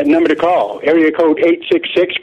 That number to call, area code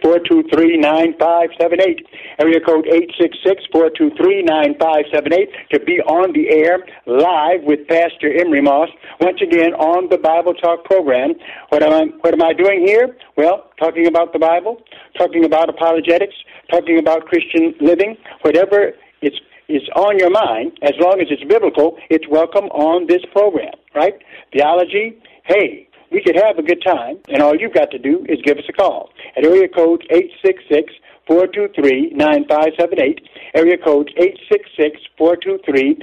866-423-9578. Area code 866-423-9578 to be on the air live with Pastor Emery Moss. Once again on the Bible Talk program. What am I, what am I doing here? Well, talking about the Bible, talking about apologetics, talking about Christian living, whatever it's is on your mind, as long as it's biblical, it's welcome on this program, right? Theology, hey, we could have a good time, and all you've got to do is give us a call at area code 866 423 area code 866 423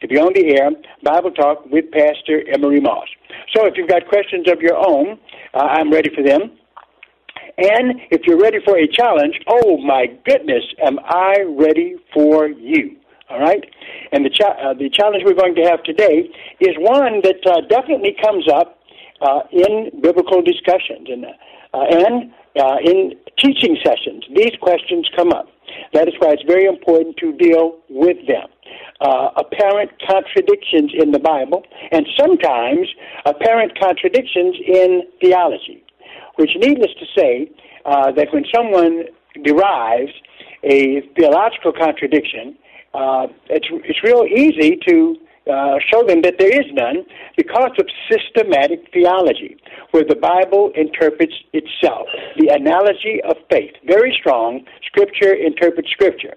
to be on the air, Bible Talk with Pastor Emery Moss. So if you've got questions of your own, uh, I'm ready for them. And if you're ready for a challenge, oh my goodness, am I ready for you? All right? And the, cha- uh, the challenge we're going to have today is one that uh, definitely comes up uh, in biblical discussions and, uh, and uh, in teaching sessions. These questions come up. That is why it's very important to deal with them. Uh, apparent contradictions in the Bible, and sometimes apparent contradictions in theology, which, needless to say, that when someone derives a theological contradiction, uh, it's it's real easy to uh, show them that there is none because of systematic theology, where the Bible interprets itself. The analogy of faith, very strong. Scripture interprets Scripture.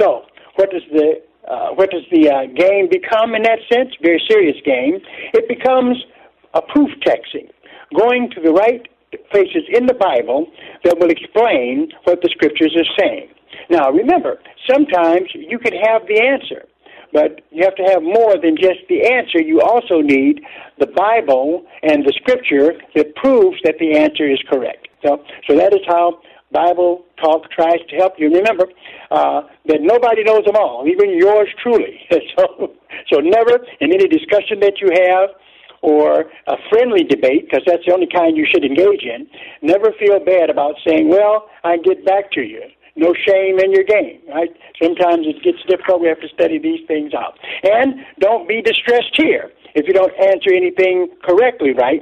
So, what does the uh, what does the uh, game become in that sense? Very serious game. It becomes a proof texting, going to the right places in the Bible that will explain what the Scriptures are saying. Now, remember, sometimes you can have the answer, but you have to have more than just the answer. You also need the Bible and the Scripture that proves that the answer is correct. So, so that is how Bible Talk tries to help you. Remember uh, that nobody knows them all, even yours truly. so, so never in any discussion that you have or a friendly debate, because that's the only kind you should engage in, never feel bad about saying, well, I get back to you no shame in your game, right? Sometimes it gets difficult. We have to study these things out. And don't be distressed here if you don't answer anything correctly, right?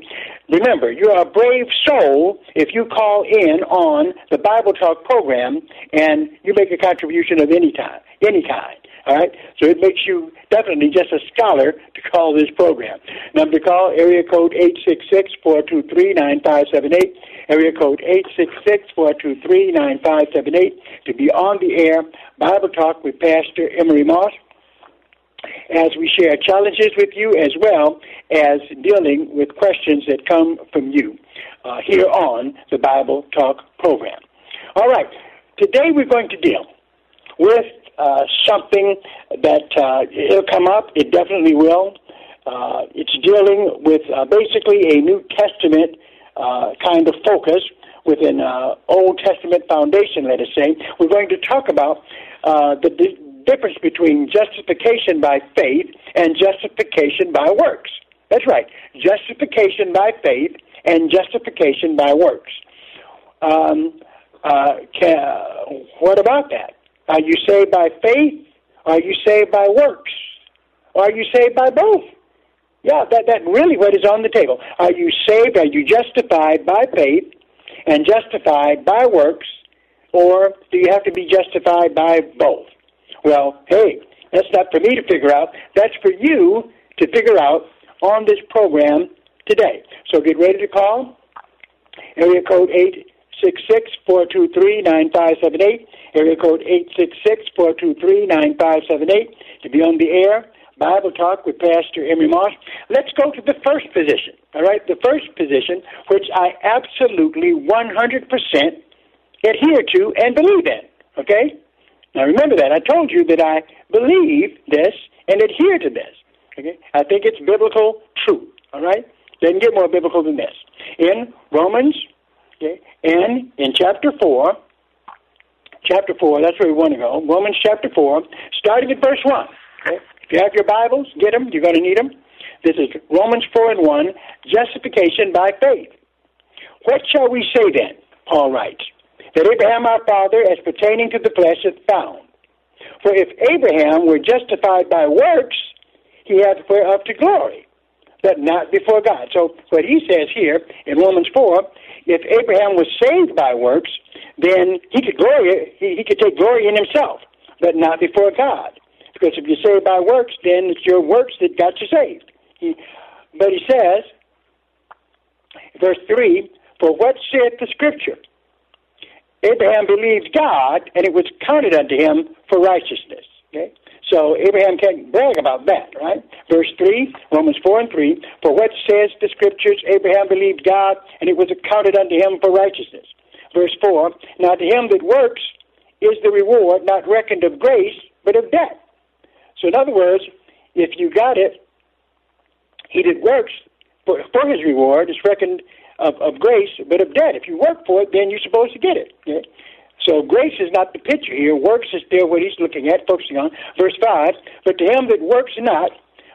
Remember, you're a brave soul if you call in on the Bible Talk program and you make a contribution of any time, any kind. All right, so it makes you definitely just a scholar to call this program. Number to call area code eight six six four two three nine five seven eight. Area code eight six six four two three nine five seven eight to be on the air Bible Talk with Pastor Emery Moss as we share challenges with you as well as dealing with questions that come from you uh, here on the Bible Talk program. All right, today we're going to deal with uh, something that uh, it'll come up. It definitely will. Uh, it's dealing with uh, basically a New Testament uh, kind of focus within uh, Old Testament foundation, let us say. We're going to talk about the di- difference between justification by faith and justification by works. That's right, justification by faith and justification by works. Um, uh, can, what about that? Are you saved by faith? Are you saved by works? Or are you saved by both? Yeah, that that really what is on the table. Are you saved? Are you justified by faith and justified by works, or do you have to be justified by both? Well, hey, that's not for me to figure out. That's for you to figure out on this program today. So get ready to call. Area code 866-423-9578. Area code 866-423-9578 to be on the air. Bible Talk with Pastor Emery Moss. Let's go to the first position, all right? The first position, which I absolutely 100% adhere to and believe in, okay? Now remember that. I told you that I believe this and adhere to this, okay? I think it's biblical truth, all right? Doesn't get more biblical than this. In Romans, okay, and in chapter 4, chapter 4, that's where we want to go, Romans chapter 4, starting at verse 1, okay? You have your Bibles, get them. You're going to need them. This is Romans 4 and 1, justification by faith. What shall we say then? Paul writes, that Abraham our father, as pertaining to the flesh, hath found. For if Abraham were justified by works, he hath whereof to glory, but not before God. So what he says here in Romans 4, if Abraham was saved by works, then he could glory, he, he could take glory in himself, but not before God. Because if you're saved by works, then it's your works that got you saved. He, but he says, verse 3 For what saith the Scripture? Abraham believed God, and it was counted unto him for righteousness. Okay? So Abraham can't brag about that, right? Verse 3, Romans 4 and 3, For what says the Scriptures? Abraham believed God, and it was accounted unto him for righteousness. Verse 4, Now to him that works is the reward not reckoned of grace, but of debt. So, in other words, if you got it, he did works for, for his reward is reckoned of, of grace, but of debt. If you work for it, then you're supposed to get it. Okay? So grace is not the picture here. Works is still what he's looking at, focusing on. Verse 5, But to him that works not,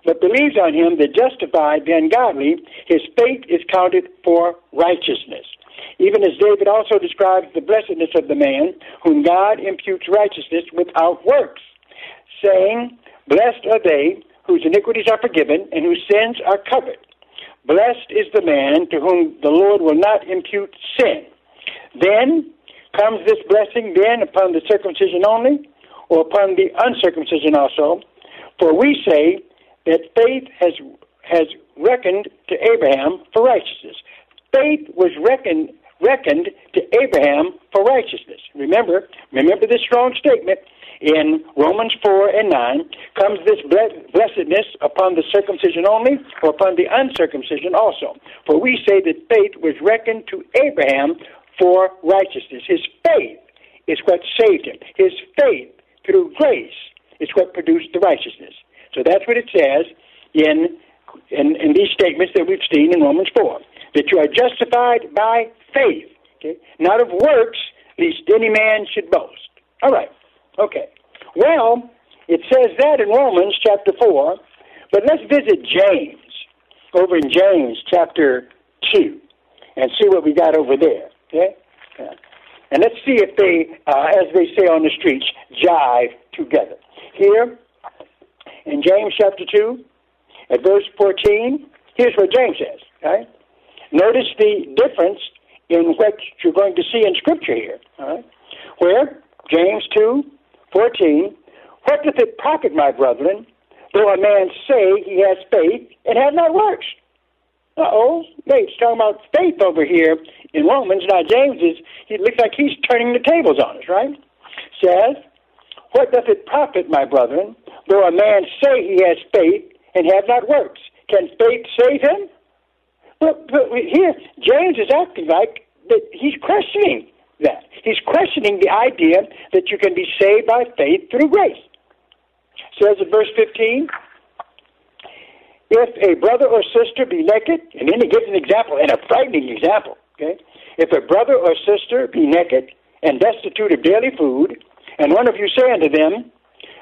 but believes on him that justified the ungodly, his faith is counted for righteousness. Even as David also describes the blessedness of the man whom God imputes righteousness without works, saying, Blessed are they whose iniquities are forgiven and whose sins are covered. Blessed is the man to whom the Lord will not impute sin. Then comes this blessing then upon the circumcision only, or upon the uncircumcision also. For we say that faith has has reckoned to Abraham for righteousness. Faith was reckoned reckoned to Abraham for righteousness. Remember, remember this strong statement in Romans 4 and 9 comes this blessedness upon the circumcision only or upon the uncircumcision also. For we say that faith was reckoned to Abraham for righteousness. His faith is what saved him. His faith through grace is what produced the righteousness. So that's what it says in, in, in these statements that we've seen in Romans 4 that you are justified by faith, okay? not of works, lest any man should boast. All right. Okay. Well, it says that in Romans chapter 4, but let's visit James over in James chapter 2 and see what we got over there. Okay? Yeah. And let's see if they, uh, as they say on the streets, jive together. Here in James chapter 2, at verse 14, here's what James says. Okay? Notice the difference in what you're going to see in Scripture here. All right? Where James 2, 14, What doth it profit, my brethren, though a man say he has faith and have not works? Uh-oh, it's talking about faith over here in Romans. Now, James is, it looks like he's turning the tables on us, right? Says, What doth it profit, my brethren, though a man say he has faith and have not works? Can faith save him? But, but here, James is acting like that he's questioning that. He's questioning the idea that you can be saved by faith through grace. Says in verse 15, if a brother or sister be naked, and then he gives an example, and a frightening example, okay? If a brother or sister be naked and destitute of daily food, and one of you say unto them,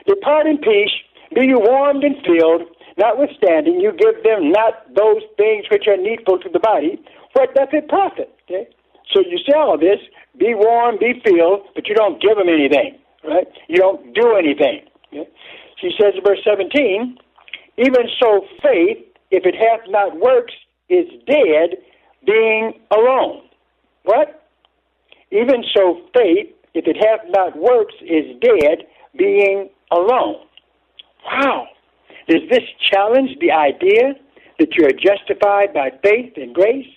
Depart in peace, be you warmed and filled, notwithstanding you give them not those things which are needful to the body, what doth it profit? Okay? So you see all this, be warm, be filled, but you don't give them anything, right? You don't do anything. Okay? She says in verse 17, even so faith, if it hath not works, is dead, being alone. What? Even so faith, if it hath not works, is dead, being alone. Wow. Does this challenge the idea that you are justified by faith and grace?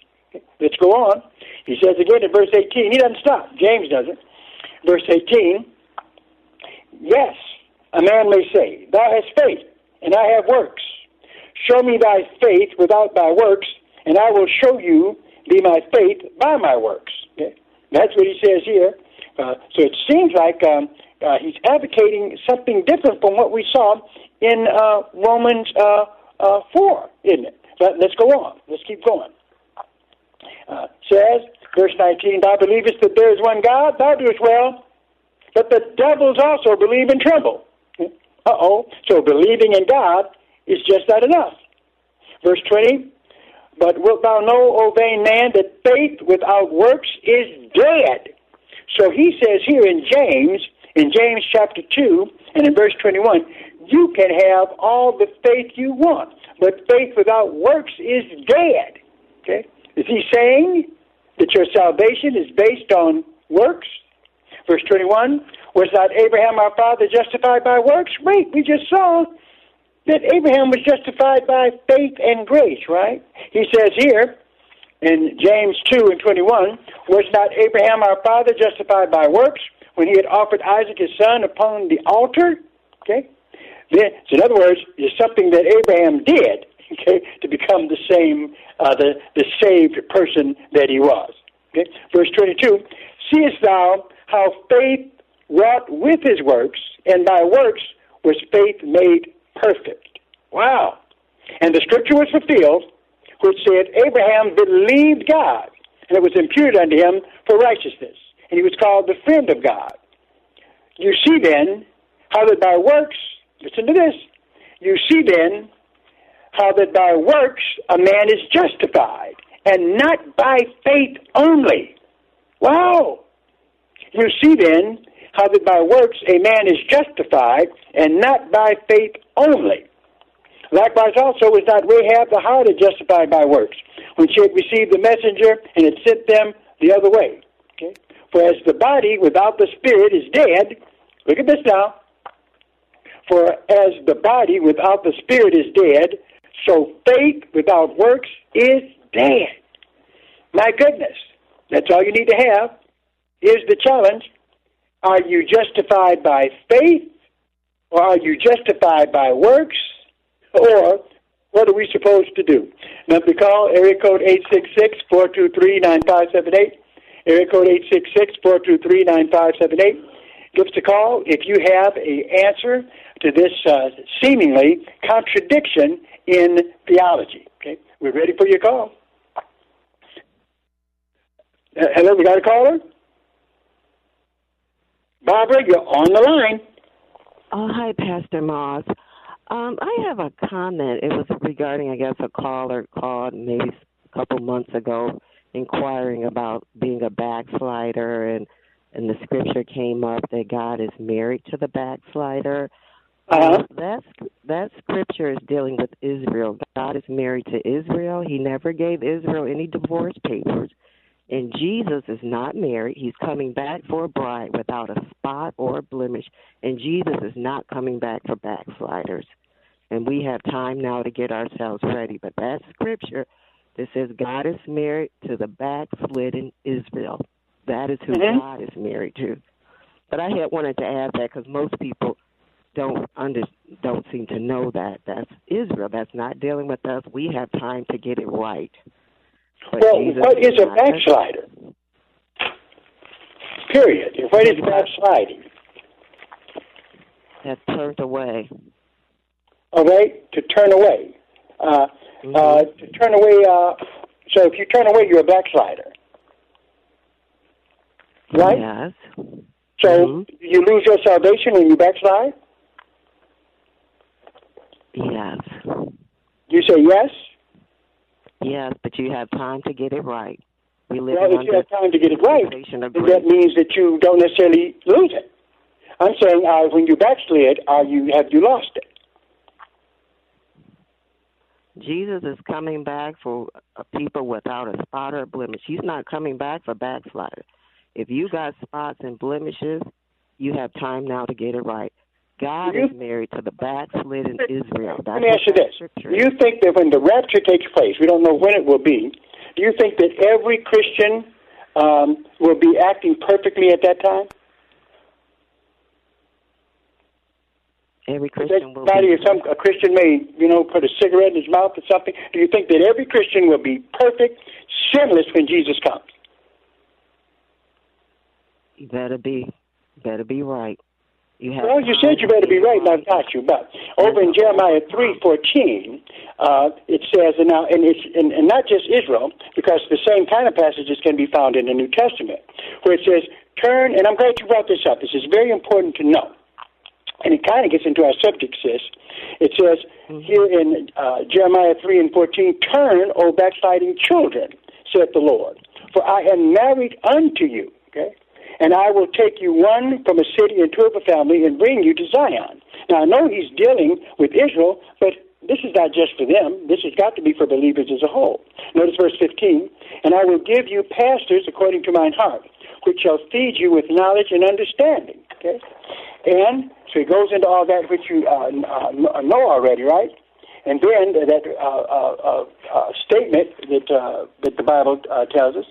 Let's go on. He says again in verse 18, he doesn't stop. James doesn't. Verse 18, yes, a man may say, Thou hast faith, and I have works. Show me thy faith without thy works, and I will show you be my faith by my works. Okay? That's what he says here. Uh, so it seems like um, uh, he's advocating something different from what we saw in uh, Romans uh, uh, 4, isn't it? But let's go on. Let's keep going. Uh, says, verse 19, Thou believest that there is one God, thou doest well, but the devils also believe and tremble. Uh oh. So believing in God is just not enough. Verse 20, But wilt thou know, O vain man, that faith without works is dead? So he says here in James, in James chapter 2, and in verse 21, you can have all the faith you want, but faith without works is dead. Okay? Is he saying that your salvation is based on works? Verse 21 Was not Abraham our father justified by works? Wait, we just saw that Abraham was justified by faith and grace, right? He says here in James 2 and 21 Was not Abraham our father justified by works when he had offered Isaac his son upon the altar? Okay? Then, so in other words, it's something that Abraham did, okay, to become the same, uh, the, the saved person that he was. Okay? Verse 22, Seest thou how faith wrought with his works, and by works was faith made perfect. Wow. And the scripture was fulfilled, which said, Abraham believed God, and it was imputed unto him for righteousness, and he was called the friend of God. You see then how that by works, listen to this, you see then how that by works a man is justified, and not by faith only. Wow! You see then how that by works a man is justified, and not by faith only. Likewise also was not Rahab the harlot justified by works, when she had received the messenger and had sent them the other way. Okay? For as the body without the spirit is dead, look at this now. For as the body without the spirit is dead, so faith without works is dead. My goodness, that's all you need to have. Here's the challenge. Are you justified by faith or are you justified by works? Or what are we supposed to do? Number to call, area code 866-423-9578. Area code 866-423-9578. Give us a call if you have an answer to this uh, seemingly contradiction in theology. Okay, we're ready for your call. Uh, hello, we got a caller? Barbara, you're on the line. Oh, hi, Pastor Moss. Um, I have a comment. It was regarding, I guess, a caller called maybe a couple months ago inquiring about being a backslider, and and the scripture came up that God is married to the backslider. Uh-huh. Uh, that that scripture is dealing with Israel. God is married to Israel. He never gave Israel any divorce papers. And Jesus is not married. He's coming back for a bride without a spot or a blemish. And Jesus is not coming back for backsliders. And we have time now to get ourselves ready. But that scripture that says God is married to the backslidden Israel. That is who Mhm. God is married to. But I had wanted to add that because most people don't under don't seem to know that that's Israel. That's not dealing with us. We have time to get it right. But Well, Jesus what is a backslider? Period. What is backsliding? That's turned away. All right, to turn away. Uh, uh, to turn away. Uh, so if you turn away, you're a backslider, right? Yes. So Mhm. you lose your salvation when you backslide. Yes. You say yes. Yes, but you have time to get it right. We live Well, if you have time to get it right, dispensation of then grace. that means that you don't necessarily lose it. I'm saying, uh, when you backslid, are you have you lost it? Jesus is coming back for uh, people without a spot or blemish. He's not coming back for backsliders. If you got spots and blemishes, you have time now to get it right. God You- is married to the backslidden Israel. That's Let me ask you this: scripture Do you think that when the rapture takes place, we don't know when it will be? Do you think that every Christian um, will be acting perfectly at that time? Every Christian will be. if some a Christian may, you know, put a cigarette in his mouth or something. Do you think that every Christian will be perfect, sinless when Jesus comes? You better be, better be right. You have. Well, you said you better be right, and I've got you. But over in Jeremiah three fourteen, uh, it says, and now, and it's and, and not just Israel, because the same kind of passages can be found in the New Testament, where it says, "Turn." And I'm glad you brought this up. This is very important to know, and it kind of gets into our subject, sis. It says here in uh, Jeremiah three and fourteen, "Turn, O backsliding children," saith the Lord, "for I am married unto you." Okay and I will take you one from a city and two of a family and bring you to Zion. Now, I know he's dealing with Israel, but this is not just for them. This has got to be for believers as a whole. Notice verse 15. And I will give you pastors according to mine heart, which shall feed you with knowledge and understanding. Okay? And so he goes into all that which you uh, uh, know already, right? And then that uh, uh, uh, statement that, uh, that the Bible uh, tells us,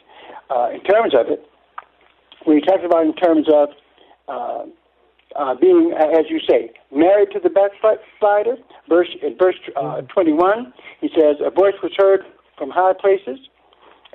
uh, in terms of it, when he talks about in terms of uh, uh, being, as you say, married to the backslider, verse in verse uh, 21, he says, "A voice was heard from high places,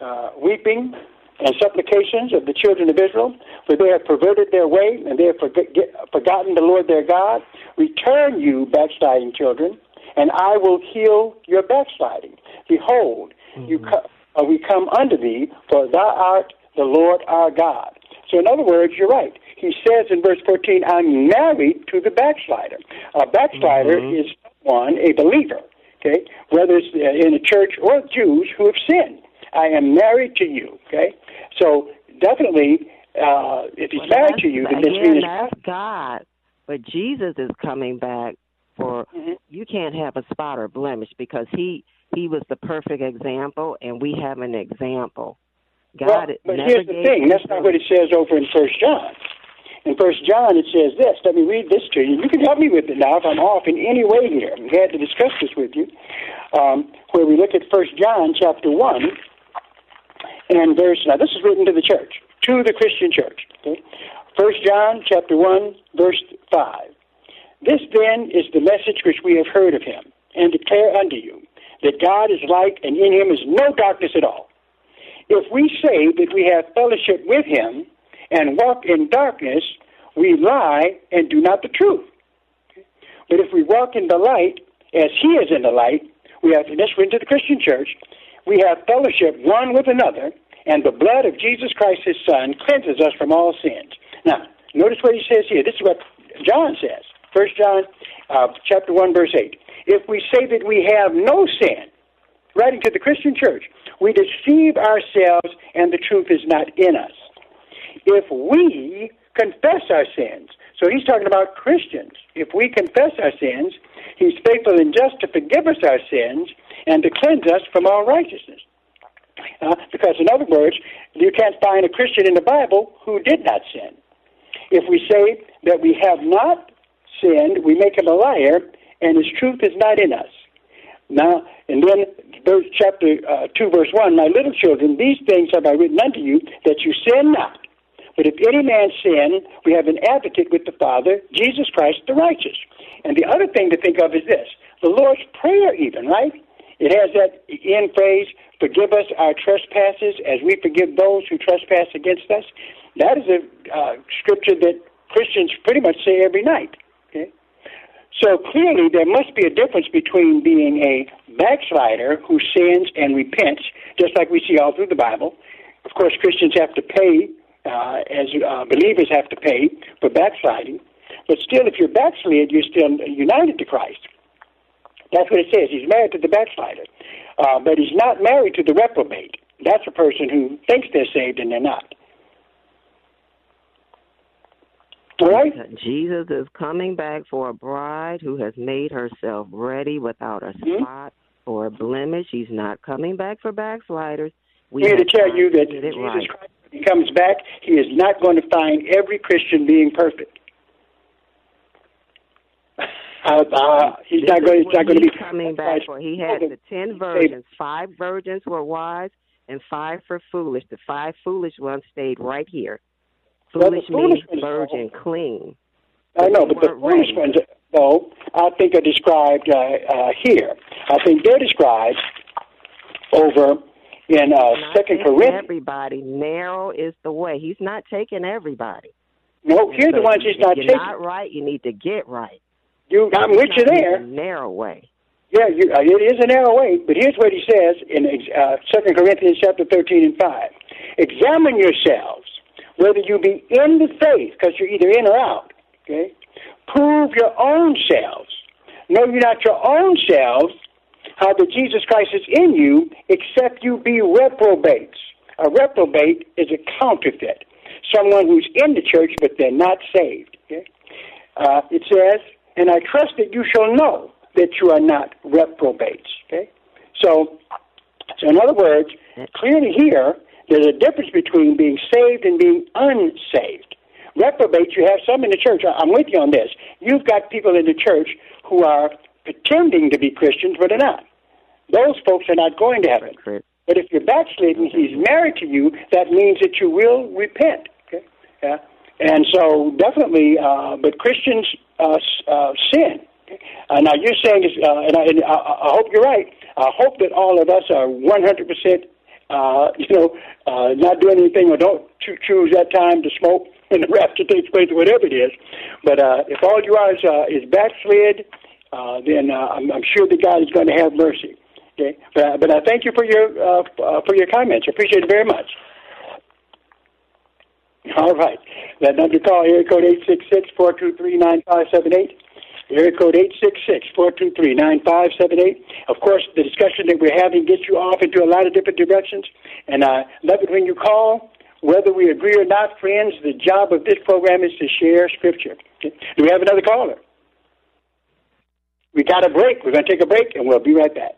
uh, weeping and supplications of the children of Israel, for they have perverted their way and they have forget, forgotten the Lord their God. Return, you backsliding children, and I will heal your backsliding. Behold, you co- uh, we come unto thee, for thou art the Lord our God." So, in other words, you're right. He says in verse 14, I'm married to the backslider. A backslider is one, a believer, okay, whether it's uh, in a church or Jews who have sinned. I am married to you, okay? So, definitely, uh, if he's Well, married to you, then this again, means that's God. But Jesus is coming back for Mhm. you can't have a spot or blemish because he he was the perfect example and we have an example. God Well, but here's the thing. That's not what it says over in First John. In First John, it says this. Let me read this to you. You can help me with it now if I'm off in any way here. I'm glad to discuss this with you. Um, where we look at First John chapter one and verse. Now, this is written to the church, to the Christian church. Okay, First John chapter one verse five. This then is the message which we have heard of him, and declare unto you that God is light, and in him is no darkness at all. If we say that we have fellowship with him and walk in darkness, we lie and do not the truth. But if we walk in the light, as he is in the light, we have, and this went to the Christian church, we have fellowship one with another, and the blood of Jesus Christ, his Son, cleanses us from all sins. Now, notice what he says here. This is what John says. First John uh, chapter 1, verse 8. If we say that we have no sin, writing to the Christian church, we deceive ourselves and the truth is not in us. If we confess our sins, so he's talking about Christians. If we confess our sins, he's faithful and just to forgive us our sins and to cleanse us from all righteousness. Uh, because, in other words, you can't find a Christian in the Bible who did not sin. If we say that we have not sinned, we make him a liar, and his truth is not in us. Now, and then verse, chapter uh, 2, verse 1 My little children, these things have I written unto you, that you sin not. But if any man sin, we have an advocate with the Father, Jesus Christ the righteous. And the other thing to think of is this the Lord's Prayer, even, right? It has that end phrase, forgive us our trespasses as we forgive those who trespass against us. That is a uh, scripture that Christians pretty much say every night. So clearly, there must be a difference between being a backslider who sins and repents, just like we see all through the Bible. Of course, Christians have to pay, uh, as uh, believers have to pay for backsliding. But still, if you're backslid, you're still united to Christ. That's what it says. He's married to the backslider. uh, but he's not married to the reprobate. That's a person who thinks they're saved and they're not. Right? Jesus is coming back for a bride who has made herself ready without a Mhm. spot or a blemish. He's not coming back for backsliders. We here to tell you that to get it Jesus right. Christ, when he comes back, he is not going to find every Christian being perfect. Uh, uh, he's This not going. He's not going to be coming back for. He had the ten virgins. Five virgins were wise, and five were foolish. The five foolish ones stayed right here. The Foolish means virgin, clean. I know, but the foolish ready. ones, though, I think are described uh, uh, here. I think they're described over in uh, Second Corinthians. everybody. Narrow is the way. He's not taking everybody. No, here the So ones he's not you're taking. not right, you need to get right. You, I'm with you there. the Narrow way. Yeah, you, uh, it is a narrow way, but here's what he says in uh, 2 Corinthians chapter 13 and 5. Examine yourselves whether you be in the faith, because you're either in or out. Okay? Prove your own selves. Know you not your own selves, how that Jesus Christ is in you, except you be reprobates. A reprobate is a counterfeit, someone who's in the church but they're not saved. Okay? Uh, it says, and I trust that you shall know that you are not reprobates. Okay? So, so in other words, clearly here, there's a difference between being saved and being unsaved. Reprobates, you have some in the church. I'm with you on this. You've got people in the church who are pretending to be Christians, but are not. Those folks are not going to heaven. But if you're backslidden, he's married to you, that means that you will repent. Okay? Yeah? And so definitely, uh, but Christians uh, uh, sin. Uh, now you're saying, uh, and, I, and I, I hope you're right. I hope that all of us are 100 percent, uh, you know, uh, not doing anything or don't choo- choose that time to smoke when the rapture takes place whatever it is. But uh, if all you are is, uh, is backslid, uh, then uh, I'm, I'm sure that God is going to have mercy. Okay, but, but I thank you for your uh, uh, for your comments. I appreciate it very much. All right. That number to call, area code 866-423-9578. Area code 866-423-9578. Of course, the discussion that we're having gets you off into a lot of different directions. And I love it when you call. Whether we agree or not, friends, the job of this program is to share Scripture. Do we have another caller? We got a break. We're going to take a break, and we'll be right back.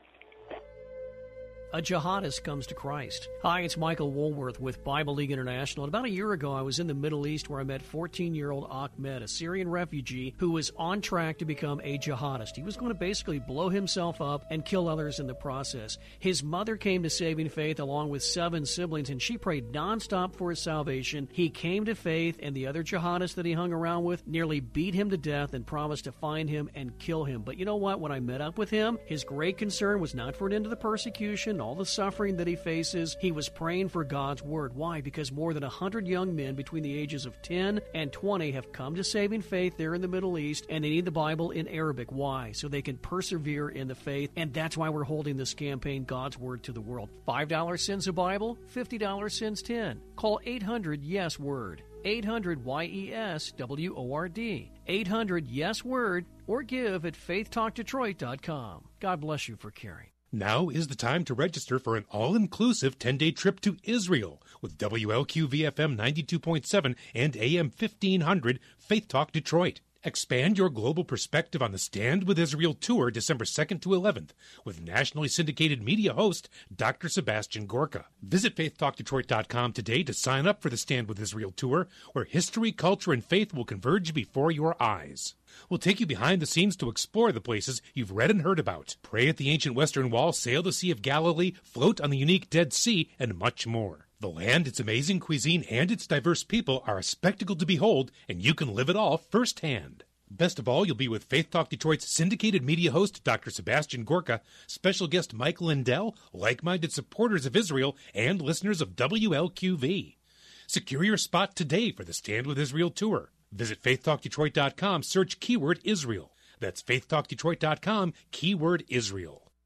A jihadist comes to Christ. Hi, it's Michael Woolworth with Bible League International. About a year ago, I was in the Middle East where I met 14 year old Ahmed, a Syrian refugee who was on track to become a jihadist. He was going to basically blow himself up and kill others in the process. His mother came to saving faith along with seven siblings, and she prayed nonstop for his salvation. He came to faith, and the other jihadists that he hung around with nearly beat him to death and promised to find him and kill him. But you know what? When I met up with him, his great concern was not for an end to the persecution, all the suffering that he faces. He was praying for God's word. Why? Because more than 100 young men between the ages of 10 and 20 have come to saving faith there in the Middle East, and they need the Bible in Arabic. Why? So they can persevere in the faith, and that's why we're holding this campaign, God's Word to the World. $5 sends a Bible, $50 sends 10. Call 800 Yes Word. 800 Y E S W O R D. 800 Yes Word or give at faithtalkdetroit.com. God bless you for caring. Now is the time to register for an all inclusive 10 day trip to Israel with WLQVFM 92.7 and AM 1500 Faith Talk Detroit. Expand your global perspective on the Stand with Israel tour December 2nd to 11th with nationally syndicated media host Dr. Sebastian Gorka. Visit faithtalkdetroit.com today to sign up for the Stand with Israel tour where history, culture, and faith will converge before your eyes. We'll take you behind the scenes to explore the places you've read and heard about. Pray at the ancient Western Wall, sail the Sea of Galilee, float on the unique Dead Sea, and much more. The land, its amazing cuisine, and its diverse people are a spectacle to behold, and you can live it all firsthand. Best of all, you'll be with Faith Talk Detroit's syndicated media host, Dr. Sebastian Gorka, special guest Mike Lindell, like minded supporters of Israel, and listeners of WLQV. Secure your spot today for the Stand with Israel tour. Visit faithtalkdetroit.com, search keyword Israel. That's faithtalkdetroit.com, keyword Israel.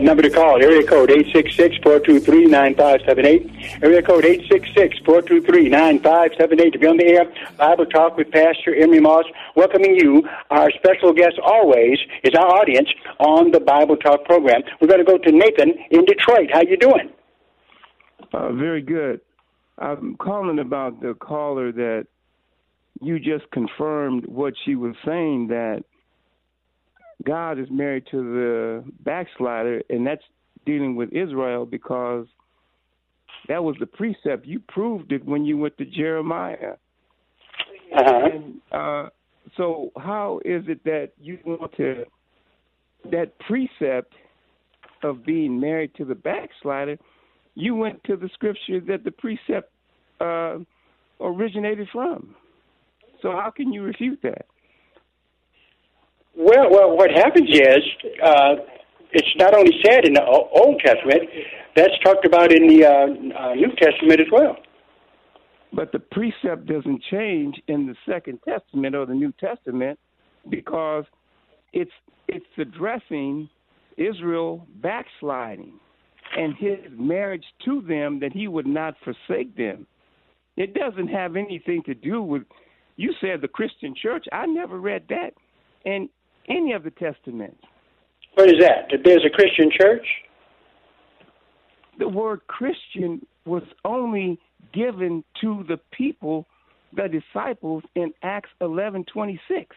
That number to call, area code 866-423-9578. Area code 866-423-9578 to be on the air. Bible Talk with Pastor Emery Moss, welcoming you. Our special guest always is our audience on the Bible Talk program. We're going to go to Nathan in Detroit. How you doing? Uh, very good. I'm calling about the caller that you just confirmed what she was saying that God is married to the backslider, and that's dealing with Israel because that was the precept. You proved it when you went to Jeremiah. Uh-huh. And, uh, so, how is it that you want to that precept of being married to the backslider? You went to the scripture that the precept uh, originated from. So, how can you refute that? Well, well, what happens is uh, it's not only said in the Old Testament; that's talked about in the uh, uh, New Testament as well. But the precept doesn't change in the Second Testament or the New Testament because it's it's addressing Israel backsliding and his marriage to them that he would not forsake them. It doesn't have anything to do with you said the Christian church. I never read that. And any of the testaments. What is that? That there's a Christian church? The word Christian was only given to the people, the disciples, in Acts eleven twenty six.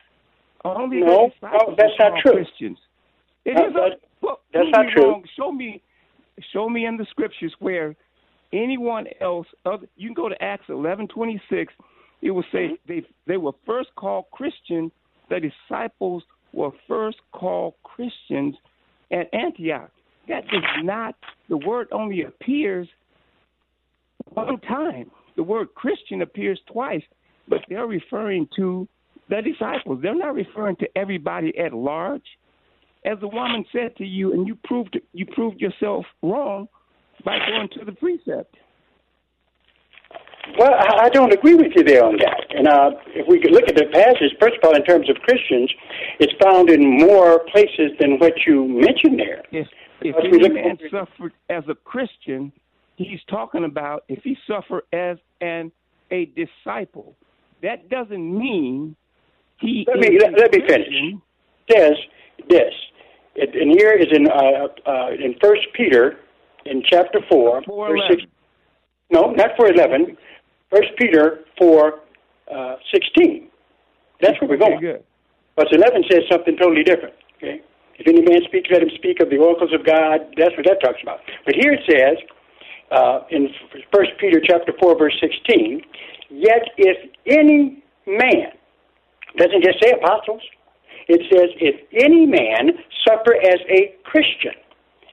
Only no, the disciples no, that's not true. Christians. It no, is that, a, well, that's not true. Wrong. Show me, show me in the scriptures where anyone else. Other, you can go to Acts eleven twenty six. It will say mm-hmm. they they were first called Christian. The disciples were first called Christians at Antioch. That does not, the word only appears one time. The word Christian appears twice, but they're referring to the disciples. They're not referring to everybody at large. As the woman said to you, and you proved you proved yourself wrong by going to the precept. Well, I don't agree with you there on that. And uh, if we could look at the passage, first of all, in terms of Christians, it's found in more places than what you mentioned there. If, if any man suffered as a Christian, he's talking about if he suffered as an a disciple. That doesn't mean he. Let me let, let me finish. Says this, it, and here is in uh, uh, in First Peter, in chapter four, four verse six. No, not four eleven. First Peter four uh, sixteen. That's where we're going. Good. Verse eleven says something totally different. Okay, if any man speaks, let him speak of the oracles of God. That's what that talks about. But here it says uh, in First Peter chapter four verse sixteen. Yet if any man doesn't just say apostles, it says if any man suffer as a Christian,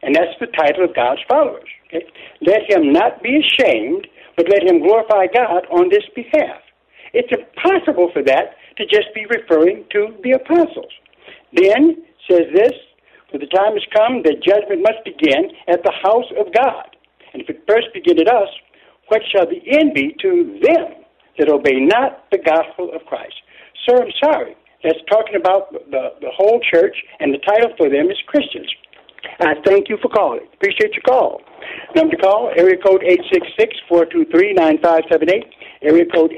and that's the title of God's followers. Okay? Let him not be ashamed, but let him glorify God on this behalf. It's impossible for that to just be referring to the apostles. Then says this, for the time has come that judgment must begin at the house of God. And if it first begin at us, what shall the end be to them that obey not the gospel of Christ? Sir, I'm sorry. That's talking about the, the whole church, and the title for them is Christians. I thank you for calling. Appreciate your call. Number to call, area code 866-423-9578. Area code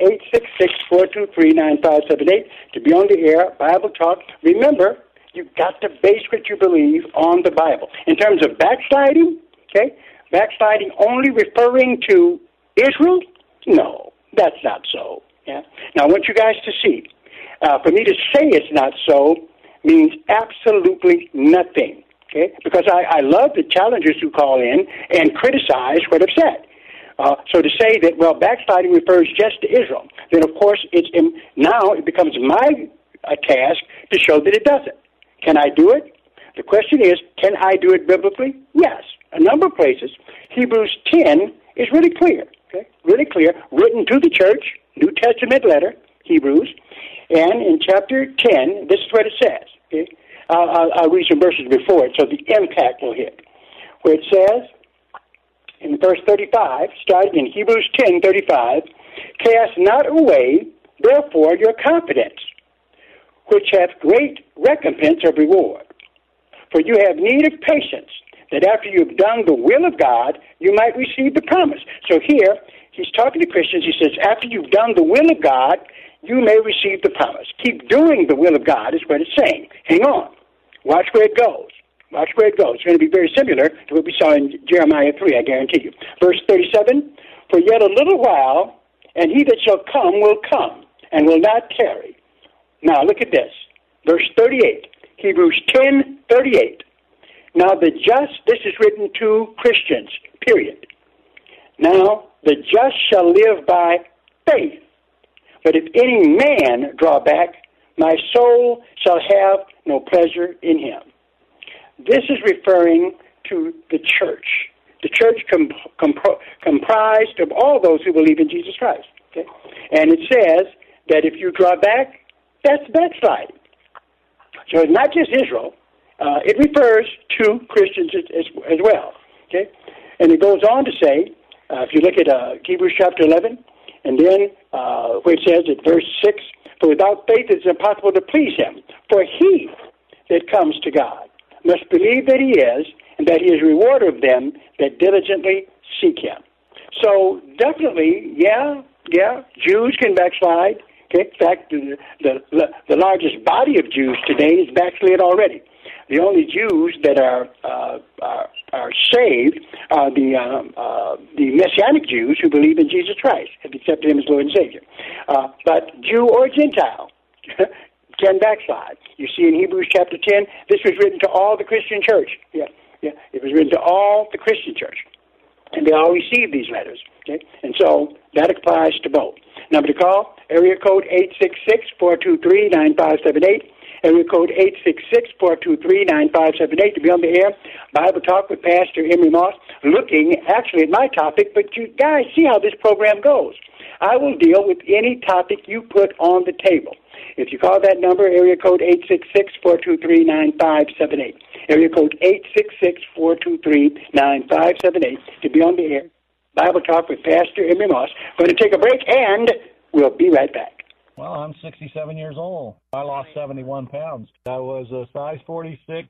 866-423-9578. To be on the air, Bible Talk. Remember, you've got to base what you believe on the Bible. In terms of backsliding, okay, backsliding only referring to Israel? No, that's not so. Yeah. Now, I want you guys to see. Uh, for me to say it's not so means absolutely nothing. Okay? Because I, I love the challengers who call in and criticize what I've said. Uh, so to say that, well, backsliding refers just to Israel, then of course it's in, now it becomes my uh, task to show that it doesn't. Can I do it? The question is, can I do it biblically? Yes. A number of places. Hebrews 10 is really clear, okay? Really clear, written to the church, New Testament letter, Hebrews, and in chapter 10, this is what it says, okay? I'll, I'll, I'll read some verses before it so the impact will hit. Where it says, in verse 35, starting in Hebrews 10 35, cast not away, therefore, your confidence, which hath great recompense of reward. For you have need of patience, that after you've done the will of God, you might receive the promise. So here, he's talking to Christians. He says, after you've done the will of God, you may receive the promise. Keep doing the will of God is what it's saying. Hang on. Watch where it goes. Watch where it goes. It's going to be very similar to what we saw in Jeremiah 3, I guarantee you. Verse 37 For yet a little while, and he that shall come will come, and will not tarry. Now look at this. Verse 38, Hebrews 10 38. Now the just, this is written to Christians, period. Now the just shall live by faith. But if any man draw back, my soul shall have no pleasure in him. This is referring to the church. The church com- com- comprised of all those who believe in Jesus Christ. Okay? And it says that if you draw back, that's backsliding. So it's not just Israel. Uh, it refers to Christians as, as, as, well. Okay? And it goes on to say, uh, if you look at uh, Hebrews chapter 11, and then uh, it says at verse 6, For without faith it is impossible to please him. For he that comes to God must believe that he is, and that he is rewarder of them that diligently seek him. So definitely, yeah, yeah, Jews can backslide. In fact, the, the, the largest body of Jews today is backslid already. The only Jews that are uh, are, are saved are the um, uh, the Messianic Jews who believe in Jesus Christ, have accepted Him as Lord and Savior. Uh, but Jew or Gentile can backslide. You see in Hebrews chapter ten, this was written to all the Christian church. Yeah, yeah, it was written to all the Christian church, and they all received these letters. Okay, and so that applies to both. Number to call area code eight six six four two three nine five seven eight area code 866-423-9578 to be on the air. Bible Talk with Pastor Emery Moss, looking actually at my topic, but you guys see how this program goes. I will deal with any topic you put on the table. If you call that number, area code 866-423-9578. Area code 866-423-9578 to be on the air. Bible Talk with Pastor Emery Moss. We're going to take a break and we'll be right back. Well, I'm 67 years old. I lost 71 pounds. I was a size 46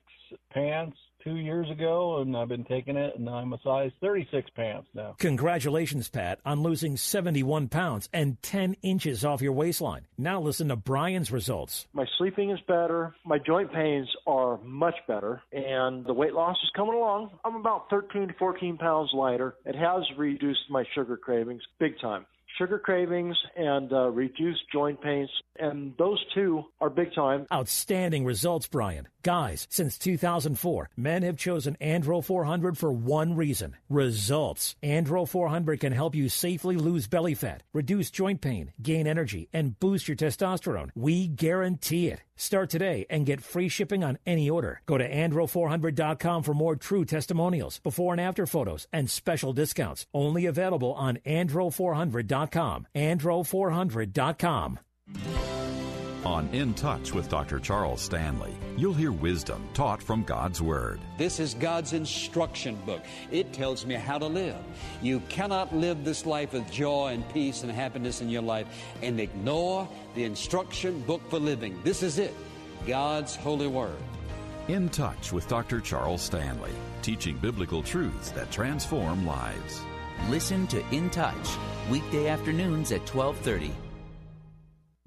pants two years ago, and I've been taking it, and I'm a size 36 pants now. Congratulations, Pat, on losing 71 pounds and 10 inches off your waistline. Now listen to Brian's results. My sleeping is better. My joint pains are much better, and the weight loss is coming along. I'm about 13 to 14 pounds lighter. It has reduced my sugar cravings big time sugar cravings and uh, reduced joint pains, and those two are big time. Outstanding results, Brian. Guys, since 2004, men have chosen Andro 400 for one reason results. Andro 400 can help you safely lose belly fat, reduce joint pain, gain energy, and boost your testosterone. We guarantee it. Start today and get free shipping on any order. Go to andro400.com for more true testimonials, before and after photos, and special discounts. Only available on andro400.com. andro400.com. On In Touch with Dr. Charles Stanley, you'll hear wisdom taught from God's Word. This is God's instruction book. It tells me how to live. You cannot live this life with joy and peace and happiness in your life and ignore the instruction book for living. This is it God's holy word. In Touch with Dr. Charles Stanley, teaching biblical truths that transform lives. Listen to In Touch, weekday afternoons at 1230.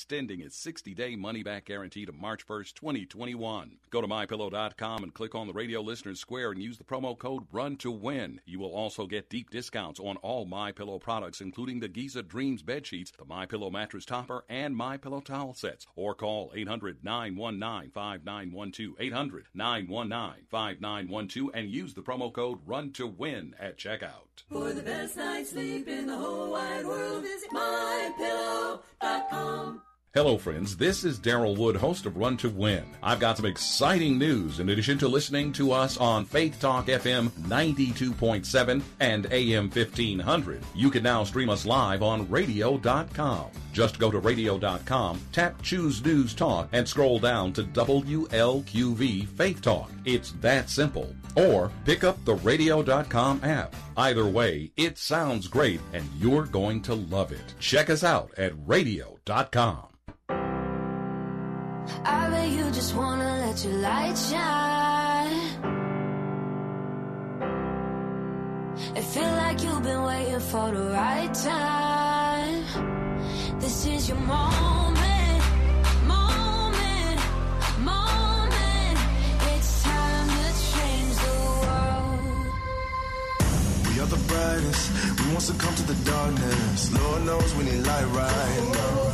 extending its 60 day money back guarantee to March 1st, 2021. Go to mypillow.com and click on the radio listeners square and use the promo code RUN to win. You will also get deep discounts on all My Pillow products, including the Giza Dreams bed sheets, the My Pillow mattress topper, and My Pillow towel sets. Or call 800 919 5912. 800 919 5912 and use the promo code RUN to win at checkout. For the best night's sleep in the whole wide world, visit mypillow.com. Hello, friends. This is Daryl Wood, host of Run to Win. I've got some exciting news in addition to listening to us on Faith Talk FM 92.7 and AM 1500. You can now stream us live on radio.com. Just go to radio.com, tap Choose News Talk, and scroll down to WLQV Faith Talk. It's that simple. Or pick up the radio.com app. Either way, it sounds great and you're going to love it. Check us out at radio.com. I bet you just wanna let your light shine. It feel like you've been waiting for the right time. This is your moment, moment, moment. It's time to change the world. We are the brightest. We won't succumb to the darkness. Lord knows we need light right now.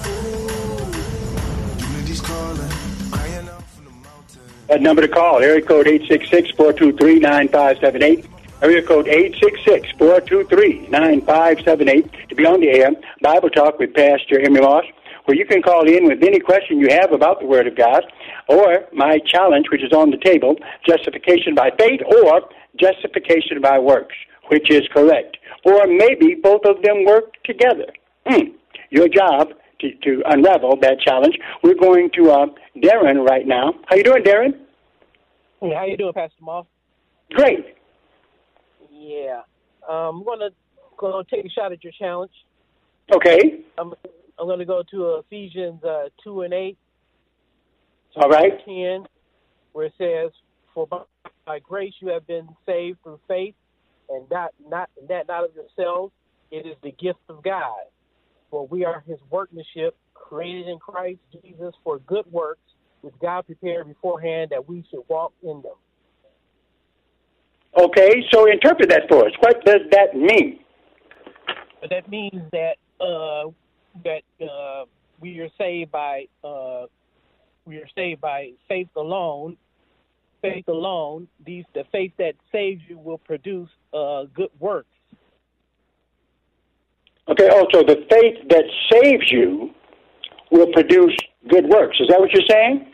Unity's calling. Iron out from the mountain. That number to call, area code 866-423-9578. Area code 866-423-9578 to be on the air. Bible Talk with Pastor Emery Moss, where you can call in with any question you have about the Word of God, or my challenge, which is on the table, justification by faith or justification by works, which is correct. Or maybe both of them work together. Hmm. Your job to, to unravel that challenge. We're going to uh, Darren right now. How you doing, Darren? Hey, how you doing, Pastor Moss? Great. Yeah. Um, I'm gonna gonna take a shot at your challenge. Okay. I'm I'm gonna go to Ephesians uh, two and eight. All right. Ten, where it says, "For by, by grace you have been saved through faith, and not not and that not of yourselves. It is the gift of God. For we are His workmanship, created in Christ Jesus for good works, which God prepared beforehand that we should walk in them." Okay, so interpret that for us. What does that mean? That means that uh, that uh, we are saved by uh, we are saved by faith alone. Faith alone. These the faith that saves you will produce uh, good works. Okay, also the faith that saves you will produce good works. Is that what you're saying?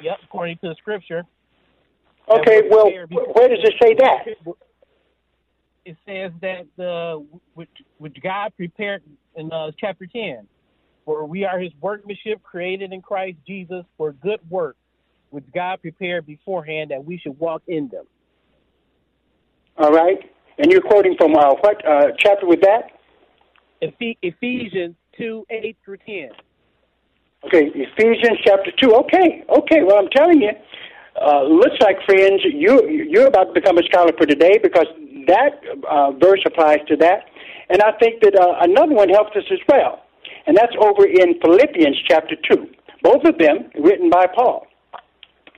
Yep, according to the scripture. Okay, well, where does it say that? It says that uh, which, which God prepared in uh, chapter ten, for we are His workmanship, created in Christ Jesus for good works, which God prepared beforehand that we should walk in them. All right, and you're quoting from uh, what uh, chapter was that? Ephesians two eight through ten. Okay, Ephesians chapter two. Okay, okay. Well, I'm telling you, uh, looks like friends, you you're about to become a scholar for today because that uh, verse applies to that, and I think that uh, another one helps us as well, and that's over in Philippians chapter two. Both of them written by Paul.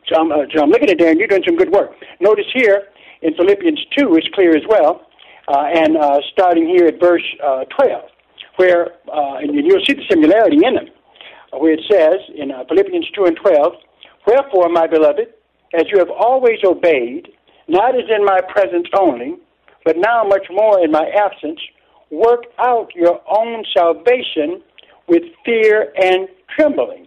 So I'm, uh, so I'm looking at and you're doing some good work. Notice here in Philippians two, it's clear as well, uh, and uh, starting here at verse uh, twelve, where uh, and you'll see the similarity in them where it says in uh, Philippians 2 and 12, Wherefore, my beloved, as you have always obeyed, not as in my presence only, but now much more in my absence, work out your own salvation with fear and trembling.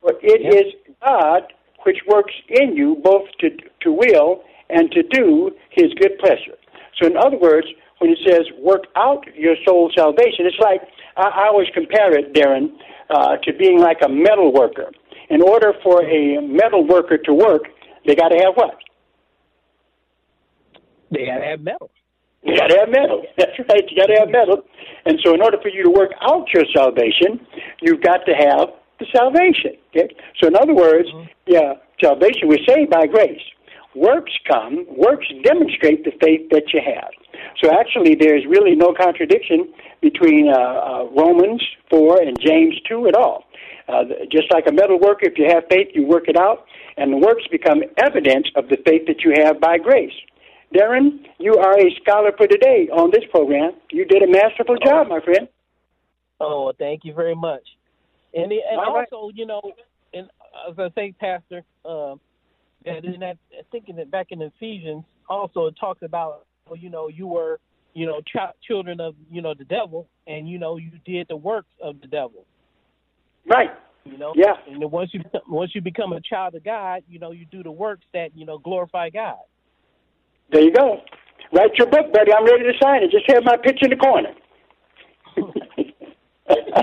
For it Yep. is God which works in you both to, to will and to do his good pleasure. So, in other words, when it says work out your soul salvation, it's like I, I always compare it, Darren, uh, to being like a metal worker. In order for a metal worker to work, they got to have what? They gotta have metal. You got to have metal. That's right. You got to have metal. And so, in order for you to work out your salvation, you've got to have the salvation. Okay. So, in other words, yeah, salvation. We're saved by grace. Works come. Works demonstrate the faith that you have. So, actually, there's really no contradiction between uh, uh, Romans four and James two at all. Uh, just like a metal worker, if you have faith, you work it out, and the works become evidence of the faith that you have by grace. Darren, you are a scholar for today on this program. You did a masterful job, my friend. Oh, thank you very much. And the, and right. also, you know, and as I say, Pastor, uh, that in that I think in back in Ephesians, also it talks about, you know, you were, you know, ch- children of, you know, the devil, and you know, you did the works of the devil. Right. You know. Yeah. And then once you once you become a child of God, you know, you do the works that you know glorify God. There you go. Write your book, buddy. I'm ready to sign it. Just have my picture in the corner.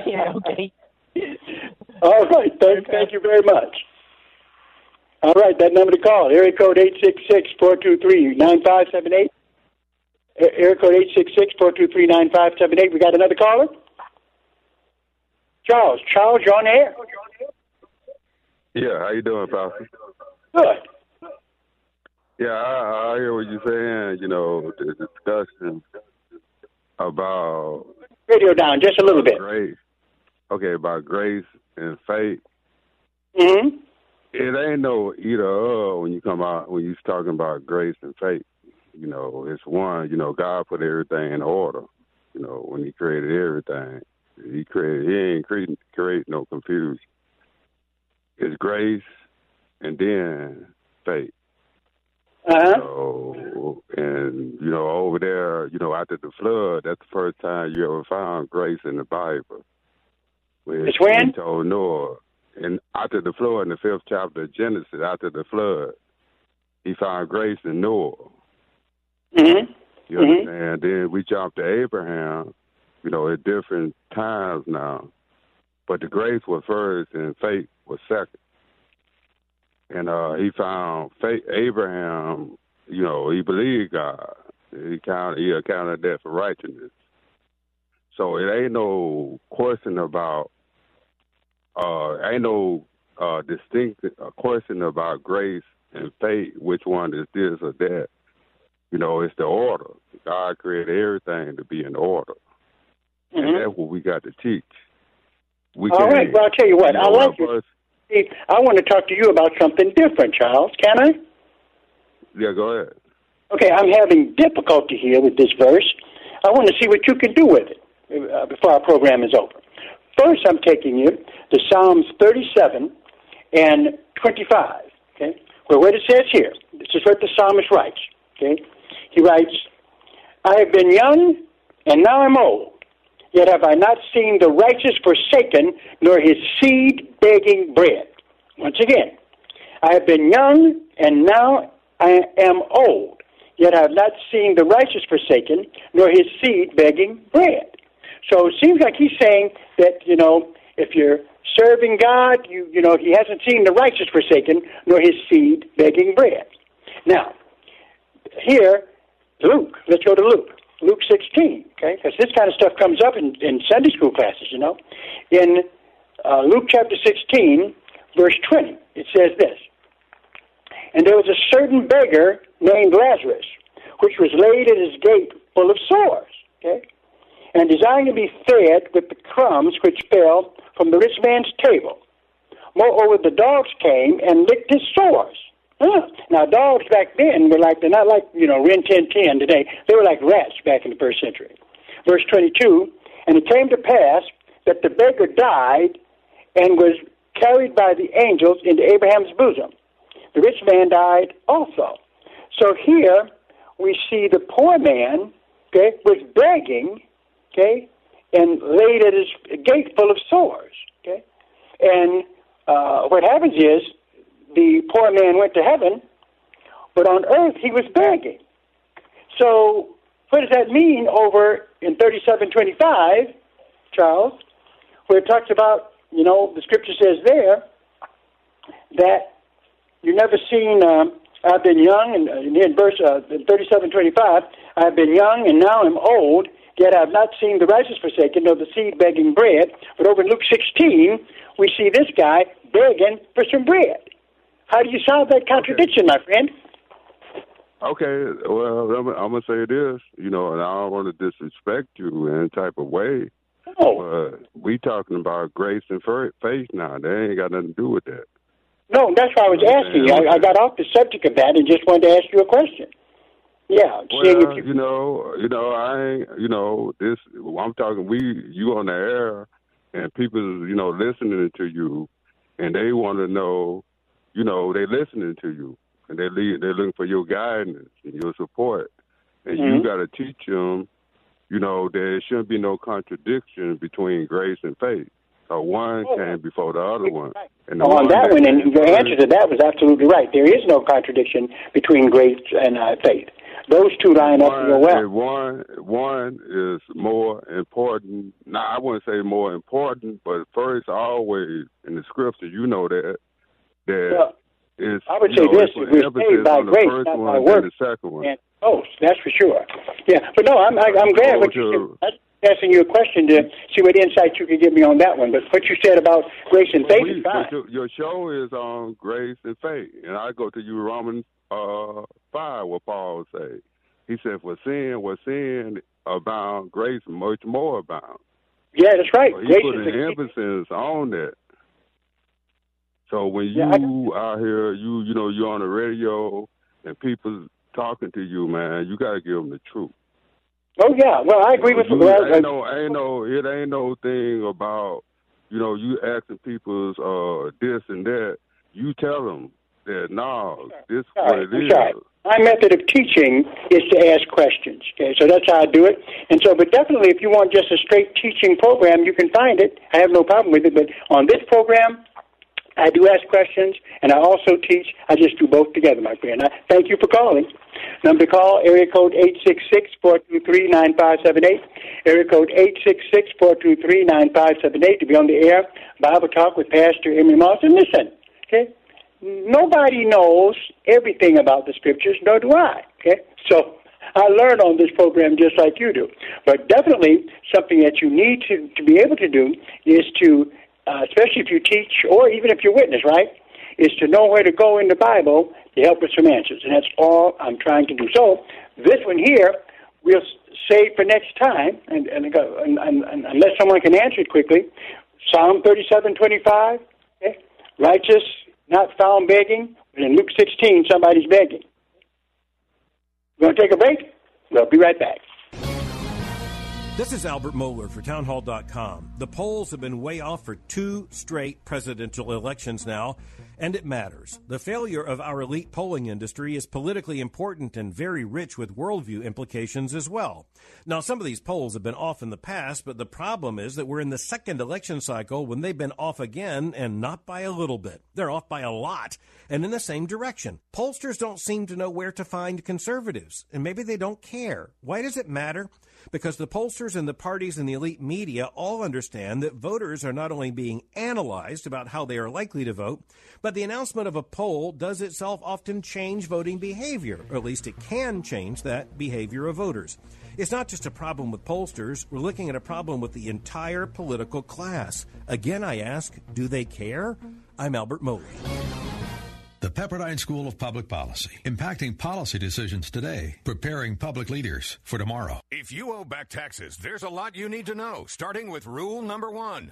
yeah. Okay. All right. Thank, thank you very much. All right. That number to call, area code 866-423-9578. Area code 866-423-9578. We got another caller? Charles. Charles, you're on air. Yeah, how you doing, Pastor? Good. Yeah, I, I hear what you're saying. You know, the discussion about Radio down just a little bit. grace. Okay, about grace and faith. Mm-hmm. It ain't no either or when you come out when you're talking about grace and faith. You know, it's one. You know, God put everything in order. You know, when He created everything, He created. He ain't creating create no confusion. It's grace, and then faith. Uh-huh. So, and you know, over there, you know, after the flood, that's the first time you ever found grace in the Bible. When It's when? He told Noah, and after the flood, in the fifth chapter of Genesis, after the flood, he found grace in Noah. Mm-hmm. You Mhm. understand? Then we jump to Abraham, you know, at different times now. But the grace was first and faith was second. And uh he found faith Abraham, you know, he believed God. He counted he accounted that for righteousness. So it ain't no question about uh ain't no uh distinct uh, question about grace and faith, which one is this or that. You know, it's the order. God created everything to be in order. And Mhm. that's what we got to teach. We All right. Well, I'll tell you what. I know, like you. us- See, I want to talk to you about something different, Charles. Can I? Yeah, go ahead. Okay, I'm having difficulty here with this verse. I want to see what you can do with it uh, before our program is over. First, I'm taking you to Psalms 37 and 25. Okay, where what it says here. This is what the psalmist writes. Okay, he writes, "I have been young, and now I'm old." Yet have I not seen the righteous forsaken, nor his seed begging bread. Once again, I have been young, and now I am old. Yet I have not seen the righteous forsaken, nor his seed begging bread. So it seems like he's saying that, you know, if you're serving God, you, you know, he hasn't seen the righteous forsaken, nor his seed begging bread. Now, here, Luke, let's go to Luke. Luke 16, okay? Because this kind of stuff comes up in, in Sunday school classes, you know. In uh, Luke chapter 16, verse 20, it says this And there was a certain beggar named Lazarus, which was laid at his gate full of sores, okay? And desiring to be fed with the crumbs which fell from the rich man's table. Moreover, the dogs came and licked his sores. Now, dogs back then were like, they're not like, you know, Rin Tin Tin today. They were like rats back in the first century. Verse 22 And it came to pass that the beggar died and was carried by the angels into Abraham's bosom. The rich man died also. So here we see the poor man, okay, was begging, okay, and laid at his gate full of sores, okay. And uh, what happens is the poor man went to heaven, but on earth he was begging. So what does that mean over in 3725, Charles, where it talks about, you know, the scripture says there that you never seen, um, I've been young, and uh, in verse uh, 3725, I've been young and now I'm old, yet I've not seen the righteous forsaken, nor the seed begging bread. But over in Luke 16, we see this guy begging for some bread. How do you solve that contradiction, okay. my friend? Okay, well, I'm, I'm gonna say this, you know, and I don't want to disrespect you in any type of way. No. But we talking about grace and faith now. They ain't got nothing to do with that. No, that's why I was asking you. I, I got off the subject of that and just wanted to ask you a question. Yeah, well, you... you know, you know, I ain't, you know, this. I'm talking. We, you on the air, and people, you know, listening to you, and they want to know, you know, they're listening to you and they lead, they're looking for your guidance and your support, and mm-hmm. you got to teach them. You know, there shouldn't be no contradiction between grace and faith. So one oh, came before the other one. And oh, on that one, and your answer to that was absolutely right. There is no contradiction between grace and uh, faith. Those two line up real well. One, one is more important. Now, I wouldn't say more important, but first, always in the scripture, you know that that yeah is I would say know, this: we're saved by grace, not by works. The second one. And oh, that's for sure. Yeah, but no, I'm I, am i am glad what you said. I'm asking you a question to see what insight you could give me on that one. But what you said about grace and faith we, is fine. Your, your, show is on grace and faith, and I go to you Romans uh, five, what Paul say. He said, "For sin, was sin abound, grace much more abound." Yeah, that's right. So he grace put an emphasis on that. So when you yeah, out here, you you know you're on the radio and people talking to you, man, you got to give them the truth. Oh yeah, well I agree with you. Ain't no, ain't no, it ain't no thing about you know you asking people's uh this and that. You tell them that no, this is what it is. Right. My method of teaching is to ask questions. Okay, so that's how I do it. And so, but definitely, if you want just a straight teaching program, you can find it. I have no problem with it. But on this program, I do ask questions, and I also teach. I just do both together, my friend. I thank you for calling. Number to call, area code 866-423-9578. Area code 866-423-9578 to be on the air. Bible Talk with Pastor Emery Moss. And listen, okay, nobody knows everything about the Scriptures, nor do I, okay? So I learn on this program just like you do. But definitely something that you need to, to be able to do is to uh, especially if you teach or even if you witness, right, is to know where to go in the Bible to help with some answers. And that's all I'm trying to do. So this one here, we'll save for next time, and, and, and, and unless someone can answer it quickly, Psalm 37:25, okay? righteous, not found begging. But in Luke 16, somebody's begging. We're going to take a break? We'll be right back. This is Albert Mohler for Townhall.com. The polls have been way off for two straight presidential elections now, and it matters. The failure of our elite polling industry is politically important and very rich with worldview implications as well. Now, some of these polls have been off in the past, but the problem is that we're in the second election cycle when they've been off again, and not by a little bit. They're off by a lot, and in the same direction. Pollsters don't seem to know where to find conservatives, and maybe they don't care. Why does it matter? Because the pollsters and the parties and the elite media all understand that voters are not only being analyzed about how they are likely to vote, but the announcement of a poll does itself often change voting behavior, or at least it can change that behavior of voters. It's not just a problem with pollsters, we're looking at a problem with the entire political class. Again, I ask, do they care? I'm Albert Mohler. The Pepperdine School of Public Policy, impacting policy decisions today, preparing public leaders for tomorrow. If you owe back taxes, there's a lot you need to know, starting with rule number one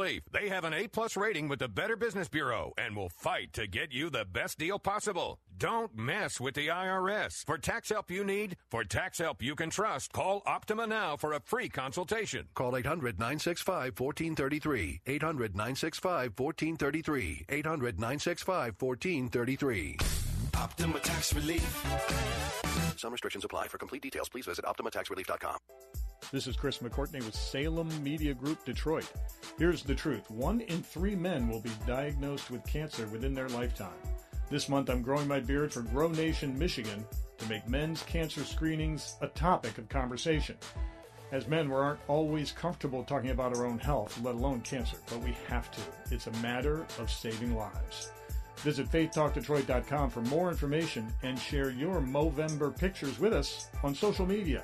They have an A plus rating with the Better Business Bureau and will fight to get you the best deal possible. Don't mess with the IRS. For tax help you need, for tax help you can trust, call Optima now for a free consultation. Call 800 965 1433. 800 965 1433. 800 965 1433. Optima Tax Relief. Some restrictions apply. For complete details, please visit OptimaTaxRelief.com. This is Chris McCourtney with Salem Media Group Detroit. Here's the truth one in three men will be diagnosed with cancer within their lifetime. This month, I'm growing my beard for Grow Nation Michigan to make men's cancer screenings a topic of conversation. As men, we aren't always comfortable talking about our own health, let alone cancer, but we have to. It's a matter of saving lives. Visit faithtalkdetroit.com for more information and share your Movember pictures with us on social media.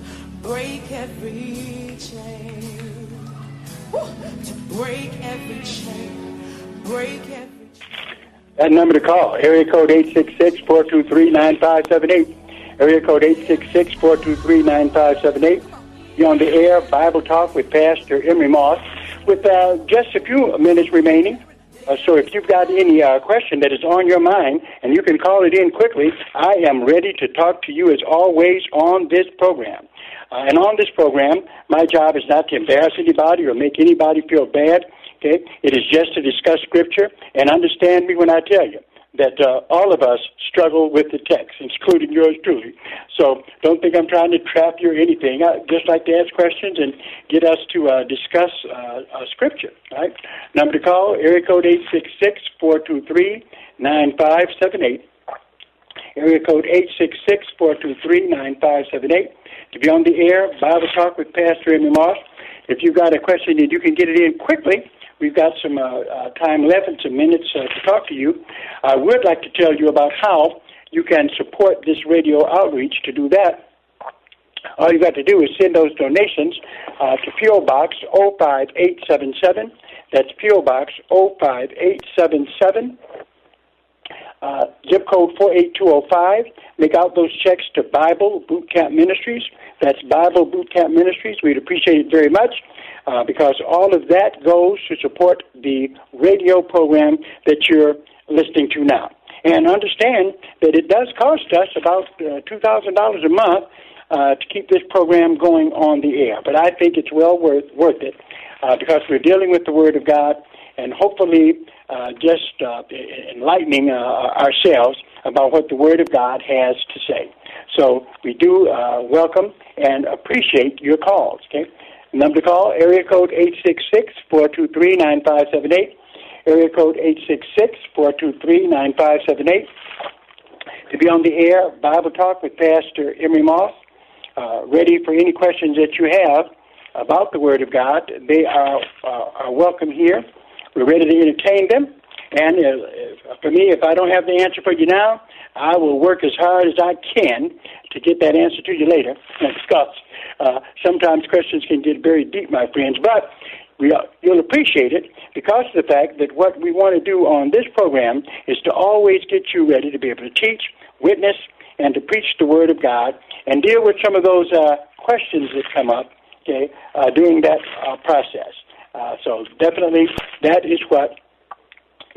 break every chain. Woo! To break every chain, break every chain. That number to call, area code 866-423-9578. Area code 866-423-9578. You're on the air, Bible Talk with Pastor Emery Moss. With uh, just a few minutes remaining, uh, so if you've got any uh, question that is on your mind, and you can call it in quickly, I am ready to talk to you as always on this program. Uh, and on this program, my job is not to embarrass anybody or make anybody feel bad. Okay, it is just to discuss scripture and understand me when I tell you that uh, all of us struggle with the text, including yours truly. So don't think I'm trying to trap you or anything. I just like to ask questions and get us to uh, discuss uh, uh, scripture. Right? Number to call: area code eight six six four two three nine five seven eight. Area code eight six six four two three nine five seven eight. To be on the air, Bible Talk with Pastor Emery Moss. If you've got a question and you can get it in quickly, we've got some uh, uh, time left and some minutes uh, to talk to you. I would like to tell you about how you can support this radio outreach. To do that, all you've got to do is send those donations uh, to P.O. Box 05877. That's P.O. Box 05877. Uh, zip code 48205. Make out those checks to Bible Boot Camp Ministries. That's Bible Boot Camp Ministries. We'd appreciate it very much uh, because all of that goes to support the radio program that you're listening to now. And understand that it does cost us about uh, $2,000 a month uh, to keep this program going on the air. But I think it's well worth, worth it uh, because we're dealing with the Word of God and hopefully uh, just uh, enlightening uh, ourselves about what the Word of God has to say. So we do uh, welcome and appreciate your calls. Okay, number to call area code eight six six four two three nine five seven eight. Area code eight six six four two three nine five seven eight. To be on the air, Bible Talk with Pastor Emery Moss. Uh, ready for any questions that you have about the Word of God. They are are welcome here. We're ready to entertain them. And uh, for me, if I don't have the answer for you now, I will work as hard as I can to get that answer to you later and discuss. Uh, sometimes questions can get very deep, my friends, but we are, you'll appreciate it because of the fact that what we want to do on this program is to always get you ready to be able to teach, witness, and to preach the Word of God and deal with some of those uh, questions that come up okay, uh, during that uh, process. Uh, so definitely that is what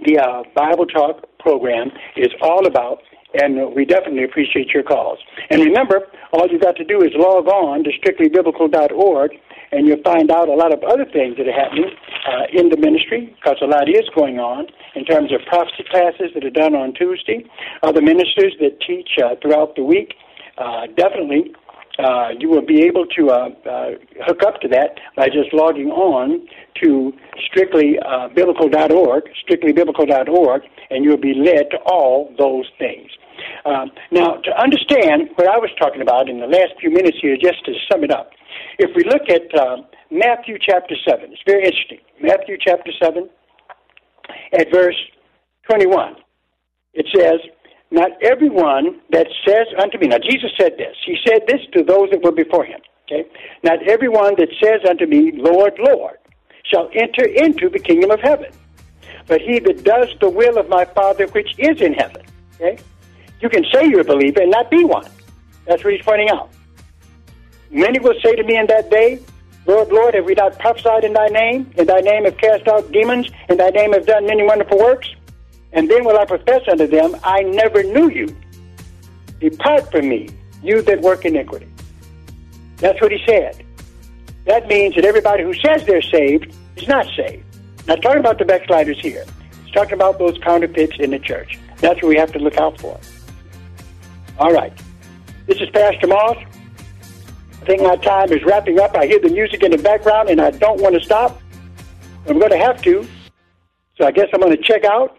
the uh, Bible Talk program is all about, and we definitely appreciate your calls. And remember, all you've got to do is log on to strictlybiblical.org, and you'll find out a lot of other things that are happening uh, in the ministry, because a lot is going on in terms of prophecy classes that are done on Tuesday, other ministers that teach uh, throughout the week. Uh, definitely uh, you will be able to uh, uh, hook up to that by just logging on to strictlybiblical.org, strictlybiblical.org, and you'll be led to all those things. Um, now, to understand what I was talking about in the last few minutes here, just to sum it up, if we look at uh, Matthew chapter 7, it's very interesting. Matthew chapter 7, at verse 21, it says, not everyone that says unto me, now Jesus said this, he said this to those that were before him, okay? Not everyone that says unto me, Lord, Lord, shall enter into the kingdom of heaven, but he that does the will of my Father which is in heaven, okay? You can say you're a believer and not be one. That's what he's pointing out. Many will say to me in that day, Lord, Lord, have we not prophesied in thy name? In thy name have cast out demons? In thy name have done many wonderful works? And then will I profess unto them, I never knew you. Depart from me, you that work iniquity. That's what he said. That means that everybody who says they're saved is not saved. Not talking about the backsliders here. He's talking about those counterfeits in the church. That's what we have to look out for. All right. This is Pastor Moss. I think my time is wrapping up. I hear the music in the background and I don't want to stop. I'm going to have to. So I guess I'm going to check out